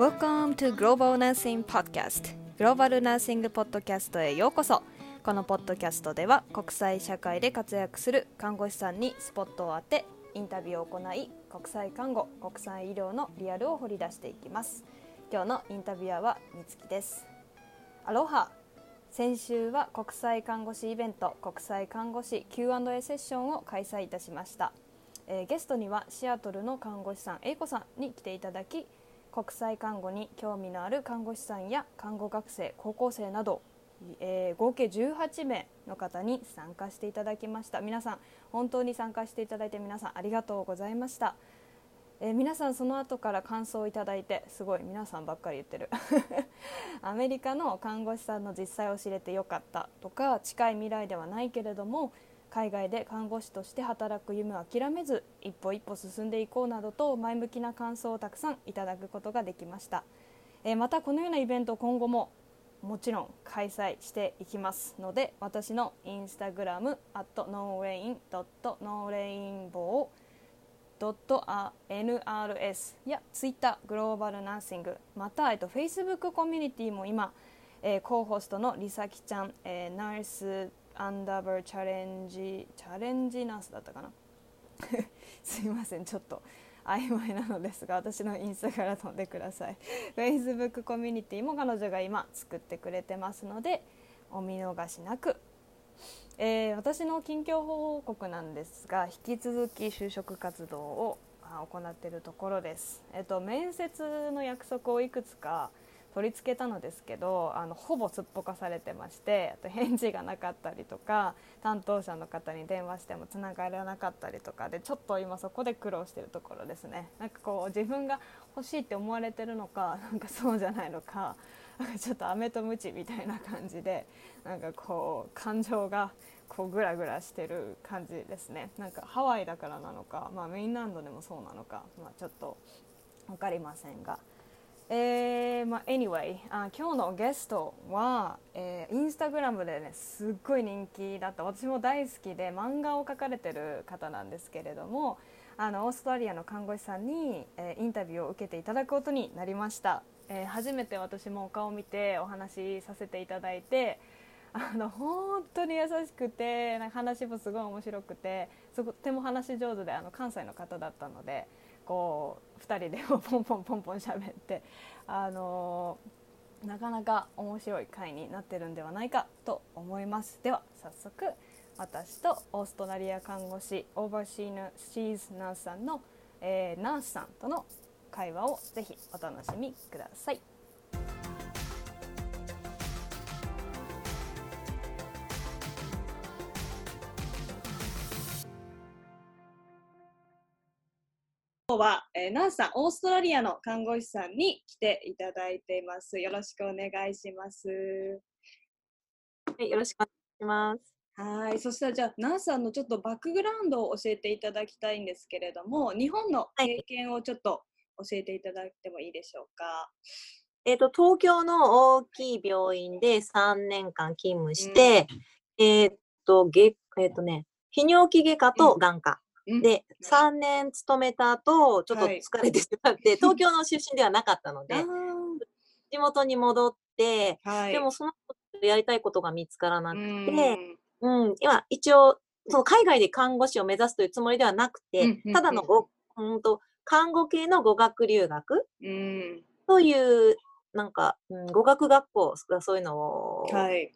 Welcome to Global Nursing Podcast グローバルナーシングポッドキャストへようこそ。このポッドキャストでは国際社会で活躍する看護師さんにスポットを当てインタビューを行い国際看護国際医療のリアルを掘り出していきます。今日のインタビュアーはみつきです。アロハ。先週は国際看護師イベント国際看護師 Q&A セッションを開催いたしました。えー、ゲストにはシアトルの看護師さん A 子さんに来ていただき国際看護に興味のある看護師さんや看護学生高校生など、えー、合計18名の方に参加していただきました。皆さん本当に参加していただいて皆さんありがとうございました、えー、皆さんその後から感想をいただいてすごい皆さんばっかり言ってる。アメリカの看護師さんの実際を知れてよかったとか近い未来ではないけれども海外で看護師として働く夢を諦めず一歩一歩進んでいこうなどと前向きな感想をたくさんいただくことができました、えー、またこのようなイベント今後ももちろん開催していきます。ので私のインスタグラム at norain.norainbow.nrs やツイッターグローバルナーシングまた、えっと、Facebook コミュニティも今、えー、コーホストのりさきちゃん、えー、ナースアンダーバーチャレンジチャレンジナースだったかな？すいませんちょっと。曖昧なのですが私のインスタから飛んでください。Facebook コミュニティも彼女が今作ってくれてますのでお見逃しなく、えー、私の近況報告なんですが引き続き就職活動を行っているところです、えっと、面接の約束をいくつか取り付けたのですけどあのほぼすっぽかされてましてあと返事がなかったりとか担当者の方に電話してもつながらなかったりとかでちょっと今そこで苦労してるところですねなんかこう自分が欲しいって思われてるのかなんかそうじゃないのかなんかちょっと飴とムチみたいな感じでなんかこう感情がこうグラグラしてる感じですねなんかハワイだからなのか、まあ、メインランドでもそうなのか、まあ、ちょっと分かりませんが。えーまあ、anyway あ今日のゲストは、えー、インスタグラムでねすっごい人気だった私も大好きで漫画を描かれてる方なんですけれどもあのオーストラリアの看護師さんに、えー、インタビューを受けていただくことになりました、えー、初めて私もお顔を見てお話しさせていただいてあの本当に優しくてなんか話もすごい面白くてとても話し上手であの関西の方だったので。こう2人でポンポンポンポン喋ってあのー、なかなか面白い回になってるんではないかと思いますでは早速私とオーストラリア看護師オーバーシーズナースさんの、えー、ナースさんとの会話をぜひお楽しみください。今日は、えー、ナースさん、オーストラリアの看護師さんに来ていただいています。よろしくお願いします。はい、よろしくお願いします。はい、そしたらじゃあナースさんのちょっとバックグラウンドを教えていただきたいんですけれども、日本の経験をちょっと教えていただいてもいいでしょうか？はい、えっ、ー、と東京の大きい病院で3年間勤務して、うん、えっ、ー、とげえっ、ー、とね、泌尿器外科と眼科。で、3年勤めた後、ちょっと疲れてしまって、はい、東京の出身ではなかったので、地元に戻って、はい、でもそのやりたいことが見つからなくて、うん、今、一応、その海外で看護師を目指すというつもりではなくて、ただのご、うんと、看護系の語学留学という、なんか、うん、語学学校がそういうのをやって、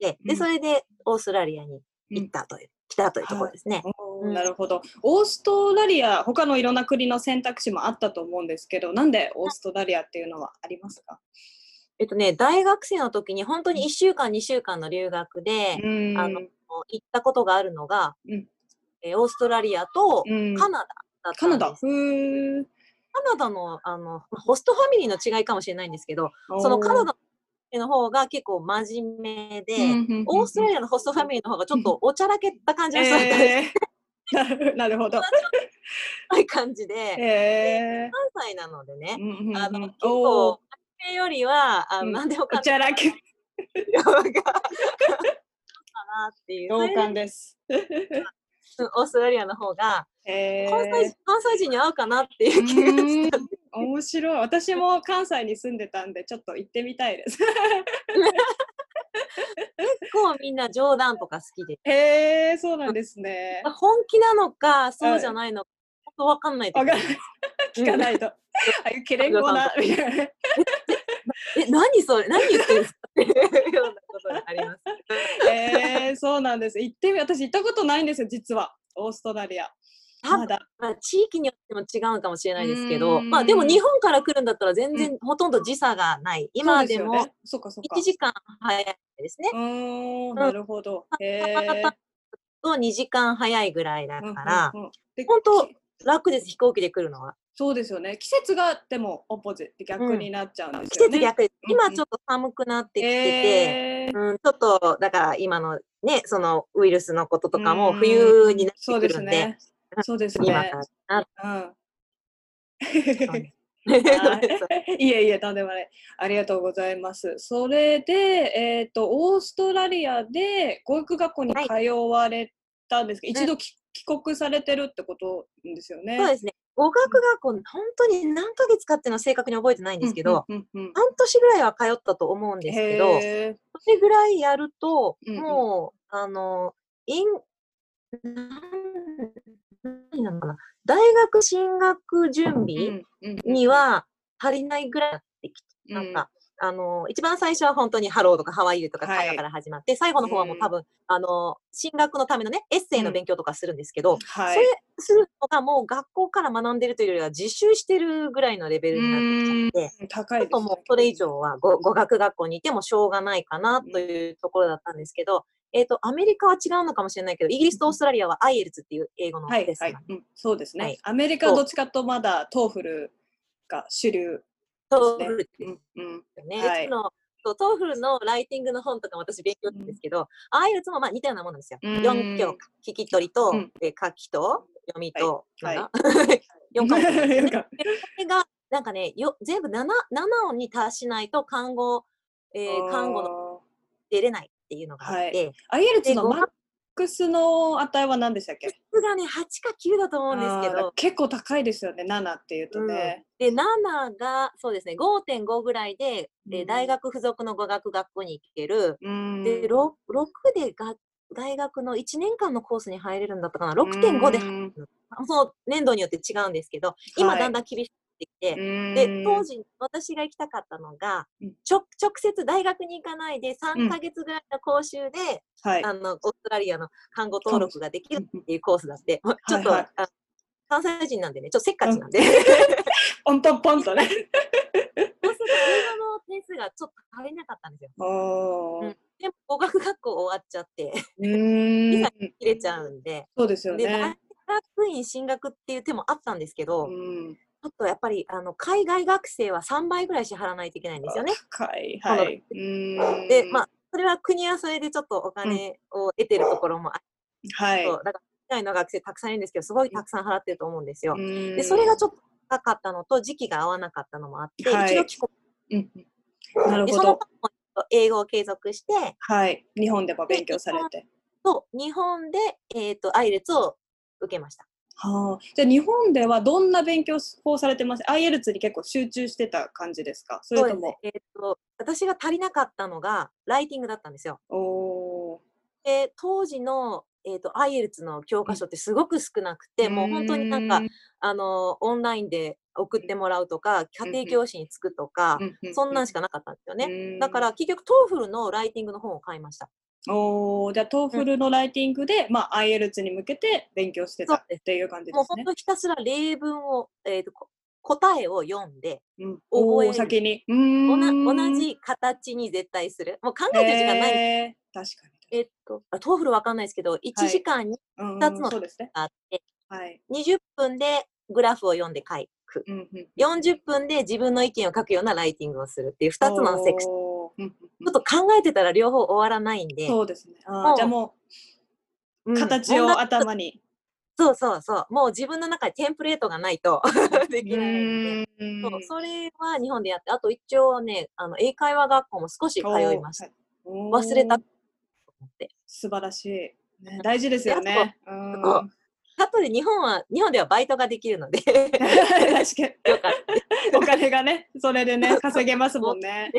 はい、で、それでオーストラリアに行ったという、来たというところですね。はい。なるほど。オーストラリア、他のいろんな国の選択肢もあったと思うんですけど、なんでオーストラリアっていうのはありますか？えっとね、大学生の時に本当に1週間、2週間の留学で、あの行ったことがあるのが、うん、えオーストラリアとカナダだったんです。カナダ？カナダのあのホストファミリーの違いかもしれないんですけど、そのカナダの方が結構真面目で、オーストラリアのホストファミリーの方がちょっとおちゃらけた感じの人だったんです。なるほど。そういう感じで、えー、関西なのでね、うんうん、あの結構、よりは、あの、何でもかん。おちゃらけ。かなっていう。同感です。オーストラリアの方が、関西関西人に合うかなっていう気がして面白い。私も関西に住んでたんで、ちょっと行ってみたいです。結構みんな冗談とか好きで。へえ、そうなんですね。本気なのか、そうじゃないのか、本当わかんないわか。聞かないと。ああい うけれんごな、みたいな。え、何それ？何言ってるんですか？っていうようなことがあります。えー、そうなんです。行ってみ、私行ったことないんですよ、実は。オーストラリア。まだ、まあ、地域によっても違うかもしれないですけど、まあでも日本から来るんだったら全然ほとんど時差がない。今でも1時間早いですね。なるほど。と2時間早いぐらいだから、本当楽です、飛行機で来るのは。そうですよね。季節がでもオポジって逆になっちゃうんですよね。季節逆です。今ちょっと寒くなってきてて、うん、ちょっとだから今のね、そのウイルスのこととかも冬になってくるんで、そうですね。うん。いえいえ、とんでもない。ありがとうございます。それで、えっ、ー、と、オーストラリアで語育学校に通われたんですけど、はい、一度帰国されてるってことですよね。そうですね。語学学校、本当に何ヶ月かっていうのは正確に覚えてないんですけど、半年ぐらいは通ったと思うんですけど、それぐらいやると、もう、あの、イン、何なのかな？大学進学準備には足りないぐらいになってきて、なんか、あの、一番最初は本当にハローとかハワイユとか会話から始まって、はい、最後の方はもう多分、あの、進学のためのね、エッセイの勉強とかするんですけど、うん。はい、それするのがもう学校から学んでるというよりは自習してるぐらいのレベルになってきちゃって、高いね、ちょっともうそれ以上は語語学学校にいてもしょうがないかなというところだったんですけど、えっ、ー、と、アメリカは違うのかもしれないけど、イギリスとオーストラリアは IELTS っていう英語のテスト、はい。はいうん、そうですね、はい、アメリカはどっちかとまだ TOEFL が主流 TOEFL って、うんうん。ね、はい、の TOEFL のライティングの本とか私勉強なんですけど、うん、IELTS もまあ似たようなものですよ。4教科、聞き取りと、うん、書きと読みと、はい、はい、4科目、ね。それがなんかねよ全部 7, 7音に達しないと看護、えー、看護の出れないっていうのがあって、はい、IELTS のマックスの値は何でしたっけ？普がね8か9だと思うんですけど。結構高いですよね7っていうとね、うん、で7がそうですね5.5ぐらいで、で大学附属の語学学校に行ける、うん、で 6, 6でが大学の1年間のコースに入れるんだったかな？6.5でその年度によって違うんですけど今だんだん厳しってきて、で、当時私が行きたかったのが、直接大学に行かないで3ヶ月ぐらいの講習で、はい、あの、オーストラリアの看護登録ができるっていうコースだって、ちょっと、はいはい、関西人なんでね、ちょっとせっかちなんで。ポンポンポンとね。そうすると英語の点数がちょっと足りなかったんですよ。うん、でも語学学校終わっちゃって、ビザ 切れちゃうんで。そうですよね。で、大学院進学っていう手もあったんですけど、うんちょっとやっぱりあの海外学生は3倍ぐらい支払わないといけないんですよね。はい、はい。で、まあ、それは国はそれでちょっとお金を得てるところもあって、はい。だから海外の学生たくさんいるんですけど、すごいたくさん払ってると思うんですよ。で、それがちょっと高かったのと、時期が合わなかったのもあって、はい、一度帰国。うん、なるほど。英語を継続して、はい。日本でも勉強されて。そう、日本で、えっ、ー、と、アイレツを受けました。はあ、じゃあ日本ではどんな勉強法されてます ?IELTS に結構集中してた感じですか？それとも、えーと、私が足りなかったのがライティングだったんですよ。おで当時の、えーと、IELTS の教科書ってすごく少なくて、うん、もう本当になんかあのオンラインで送ってもらうとか、家庭教師につくとか、うん、そんなんしかなかったんですよね。だから結局 TOEFL のライティングの本を買いました。おじゃあ、 TOEFL のライティングで、うん、まあ、IELTS に向けて勉強してたっていう感じですね。もう本当ひたすら例文を、えーと、答えを読んで、うん、覚える。先に同じ形に絶対する。もう考える時間ない。えー、確かに。えっと、 TOEFL わかんないですけど、1時間に2つのがあって、はい、20分でグラフを読んで書く。うんうん、40分で自分の意見を書くようなライティングをするっていう2つのセクション。ちょっと考えてたら両方終わらないんで。そうですね。あじゃあもう、形を頭に。そうそうそう。もう自分の中でテンプレートがないと できないんで。そうそれは日本でやって、あと一応ね、あの英会話学校も少し通いました。忘れたと思って。素晴らしい。ね、大事ですよね。後で日本は、日本ではバイトができるので、確かに。お金がね、それでね、稼げますもんね。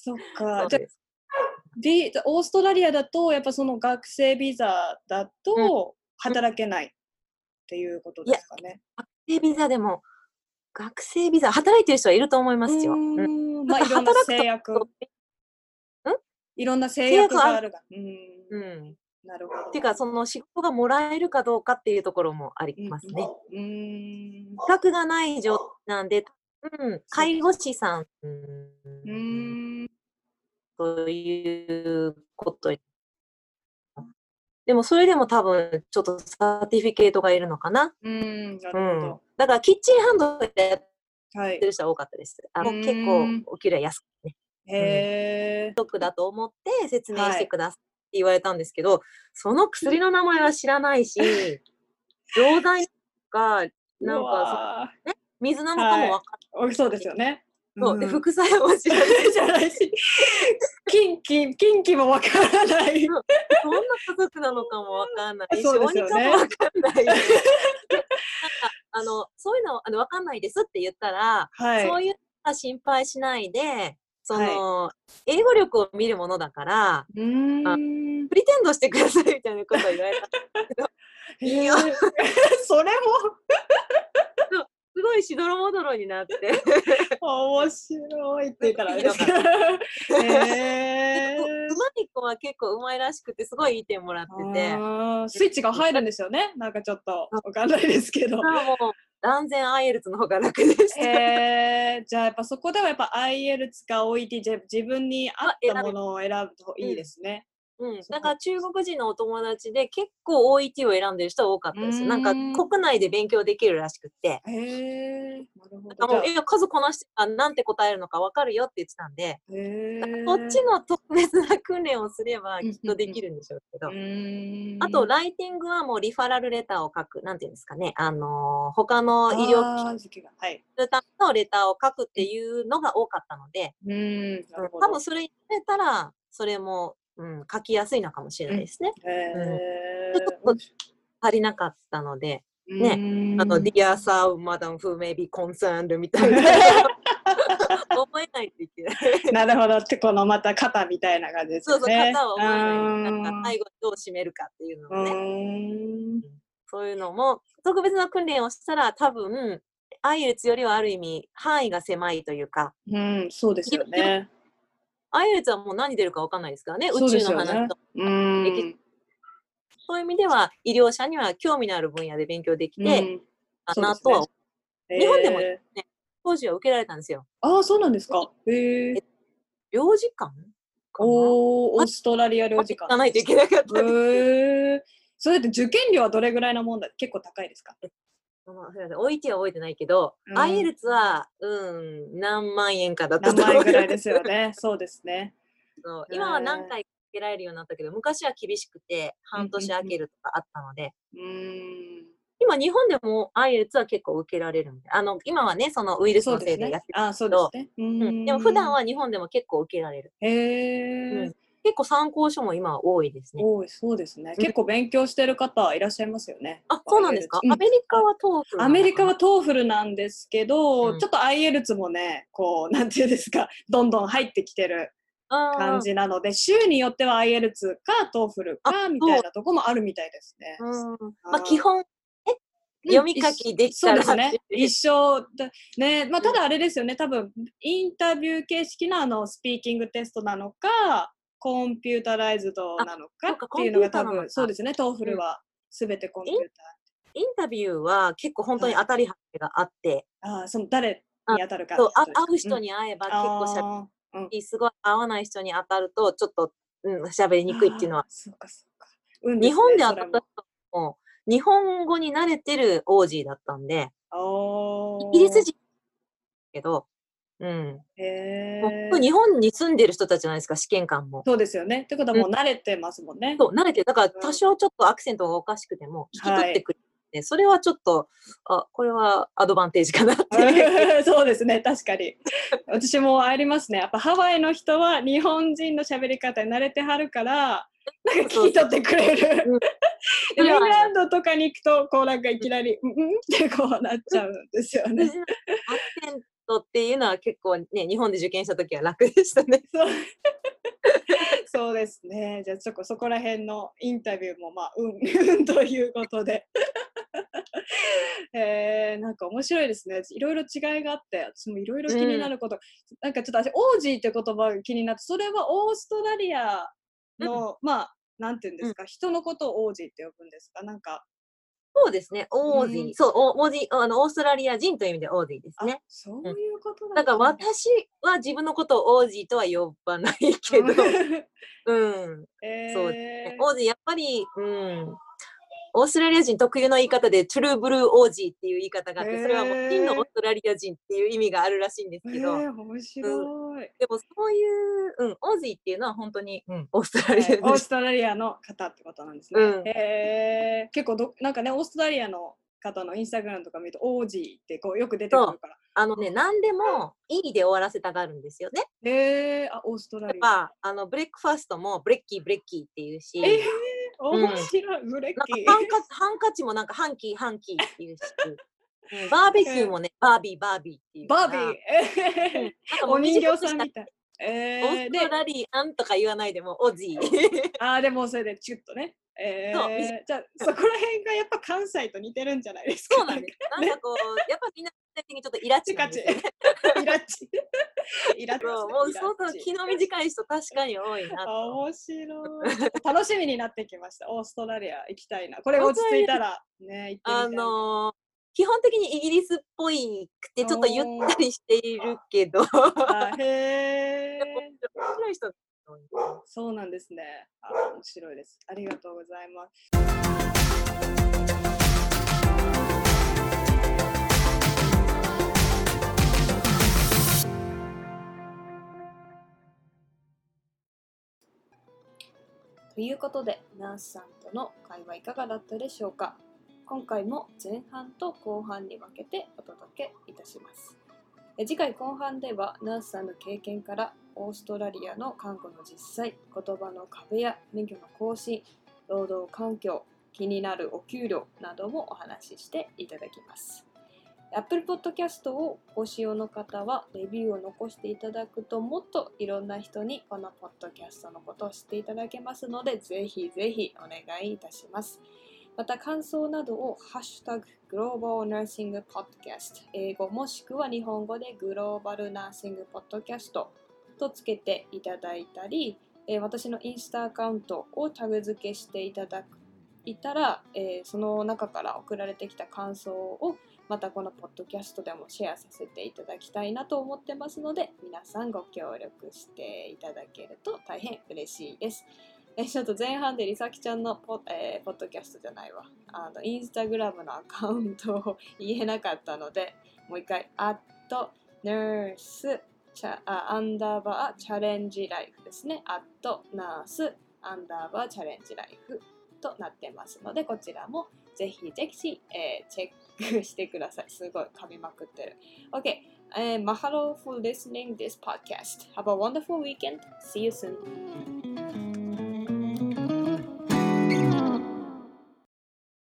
た。そっそか。じゃビオーストラリアだと、やっぱその学生ビザだと働けないっていうことですかね。学生ビザでも、学生ビザ、働いてる人はいると思いますよ。ううんまあ、いろんな働くと制約。いろんな制制約があるが。うん。うん。なるほど。っていうか、その仕事がもらえるかどうかっていうところもありますね。うん。うん。資格がない状態なんで、うん、介護士さん、ううんん。ということにでもそれでも多分ちょっとサーティフィケートがいるのかな。うん。なうんるほど。。だからキッチンハンドでやっはいて。る人は多かったです。あのうん結構お給料安くね。へえ。得だと思って説明はいしてくださいって言われたんですけど、その薬の名前は知らないし、錠剤とか、なんうかわそ水なのかもわかーおそうですよね。そうでん副作用も知らない。じゃないし、近畿、もわからない。どんな家族なのかもわかんないし、そうでわかんない あのそういうのあのわかんないですって言ったら、はい。そういうのは心配しないで、その、英語力を見るものだから、うーん。プリテンドしてくださいみたいなことを言われた。へー それもすごいしどろもどろになって。面白いって言ったらあれですけど。へうまい子は結構うまいらしくて、すごいいい点もらってて。スイッチが入るんですよね。なんかちょっとわかんないですけど。まあもう断然アイエルツの方が楽でした。へーじゃあやっぱそこではやっぱ IELTS か OET 自分に合ったものを選ぶといいですね。うん、だから中国人のお友達で結構 OET を選んでる人多かったですよ。なんか国内で勉強できるらしくって。へえなるほなんかもういや数こなしてあなんて答えるのか分かるよって言ってたんで、こっちの特別な訓練をすればきっとできるんでしょうけど。あと、ライティングはもうリファラルレターを書く。なんていうんですかね。あのー他の医療機。関のレターを書くっていうのが多かったので、うーん多分。それやれたら、それも、うん、書きやすいのかもしれないですね。へちょっと足りなかったので、ねねあの、Dear Sir, Madam who may be concerned みたいな。覚えないといけない。なるほど。ってこのまた肩みたいな感じですそうそう、よね。型を覚えない。なんうーんか、最後どう締めるかっていうのをね。うーんそういうのも、特別な訓練をしたら、多分、アイエルツよりはある意味、範囲が狭いというか、うん、そうですよね。アイエルツはもう何出るか分かんないですからね、宇宙の話と。そういう意味では、医療者には興味のある分野で勉強できて、うんあそうですなとは、ね日本でもへ当時は受けられたんですよ。ーああ、そうなんですか。へえ。領事館おー、オーストラリア領事館。行かないといけなかった。へえ。それって受験料はどれぐらいのもんだ結構高いですか？まあすいません OET は覚えてないけど、うんアイエルツは、うん、何万円かだった何と思うぐらいですよね。そうですね。そう今は何回か受けられるようになったけど、昔は厳しくて、半年空けるとかあったので、うーん。今日本でも IELTS は結構受けられるみたい。あの、今はね、そのウイルスのせいでやって。る。ああ、そうですね。ううんーんでも普段は日本でも結構受けられる。へえうん。結構参考書も今は多いですね。多い、そうですね。うん。結構勉強してる方いらっしゃいますよね。あ、そうなんですか、うん。アメリカは TOEFL アメリカは TOEFL なんですけど、うんちょっと IELTS もね、こう、なんていうんですか、どんどん入ってきてる感じなので、州によっては IELTS かトーフルかあみたいなとこもあるみたいですね。うん。まあ基本、読み書きできたらそうですね。一生だね、まあ、ただあれですよね、多分インタビュー形式のあのスピーキングテストなのか、 computerized なのかっていうのが多分、そうですね、 TOEFL はすべてコンピューインタビューは結構本当に当たり外れがあって、ター。ああ、その誰に当たるかそう会う人に会えばうん結構しゃべあー。うん。り、すごい会わない人に当たるとちょっとうん。喋りにくいっていうのはそうかそうか。運ですね日本で当たった人も日本語に慣れてる王子だったん。でおイギリス人けど、うん、へもうー日本に住んでる人たちじゃないですか試験官も。そうですよね。ってことはもう慣れてますもんね。そう慣れてるだからうん多少ちょっとアクセントがおかしくても聞き取ってくれる、ね。それはちょっと、あ、これはアドバンテージかなっていう。そうですね、確かに。私もありますね。やっぱハワイの人は日本人の喋り方に慣れてはるから、なんか聞き取ってくれる。フィンランドとかに行くと、こうなんかいきなり、うんうんってこうなっちゃうんですよね。アクセントっていうのは結構ね、日本で受験した時は楽でしたね。そう ですね。じゃあちょっとそこら辺のインタビューもまあうんうん ということで。えー、なんか面白いですね。いろいろ違いがあって、私もいろいろ気になること、なんかちょっと私、オージーって言葉が気になって、それはオーストラリアの、まあ、なんていうんですか、人のことをオージーって呼ぶんですか？なんか、そうですね、 Aussie。うんそう、 Aussie あの、オーストラリア人という意味で Aussie ですあね。そういうことだからったんだ私は自分のことを Aussie とは呼ばないけど、うん。えー、そうですね。 Aussie、やっぱり、うん。オーストラリア人特有の言い方で、 true blue Aussie っていう言い方があって、それはもう真のオーストラリア人っていう意味があるらしいんですえけど、ー、面白い。でもそういう、うん、 Aussie っていうのは本当に、うん、オーストラリアオーストラリアの方ってことなんですね。うんへー結構どなんかねオーストラリアの方のインスタグラムとか見ると Aussie ってこうよく出てくるから。あのね、何でもいいで終わらせたがるんですよね。へえあオーストラリア。やっぱ、あの、 breakfast も brekkie、brekkie っていうし、えー、面白い、 brekkie。かハンカチハンカチもなんか hankie、hankie っていうし、うんバーベキューもね、バービー、バービーっていう。バービー、お人形さんみたい。えー、 Australian とか言わないでも、 Aussie。あーでもそれでチュッとね。えそうー、じゃあそこら辺がやっぱ関西と似てるんじゃないですか？そうなんです。なんかこう、やっぱみんな的にちょっとイラチチカチ。イラチ。イラチ。もう相当気の短い人確かに多いなあと。面白い。楽しみになってきました。オーストラリア行きたいな。これが落ち着いたらね、行ってみたいあのー基本的にイギリスっぽいくて、ちょっとゆったりしているけど、あへえ。面白い人そうなんですね。あ面白いです。ありがとうございます。ということで、ナースさんとの会話いかがだったでしょうか？今回も前半と後半に分けてお届けいたします。え次回後半ではナースさんの経験からオーストラリアの看護の実際言葉の壁や免許の更新労働環境気になるお給料などもお話ししていただきます Apple Podcast をご使用の方はレビューを残していただくともっといろんな人にこのポッドキャストのことを知っていただけますのでぜひぜひお願いいたします。また感想などをハッシュタググローバルナーシングポッドキャスト英語もしくは日本語でグローバルナーシングポッドキャストとつけていただいたり、えー私のインスタアカウントをタグ付けしていただくいたら、えーその中から送られてきた感想をまたこのポッドキャストでもシェアさせていただきたいなと思ってますので皆さんご協力していただけると大変嬉しいです。ちょっと前半でりさきちゃんのポ,、えーポッドキャストじゃないわあのインスタグラムのアカウントを言えなかったのでもう一回「アットナースアンダーバーチャレンジライフですね。アットナースアンダーバーチャレンジライフとなってますので、こちらもぜひぜひ、えーチェックしてください。すごい噛みまくってる。OK、えー、mahalo for listening this podcast. Have a wonderful weekend. See you soon.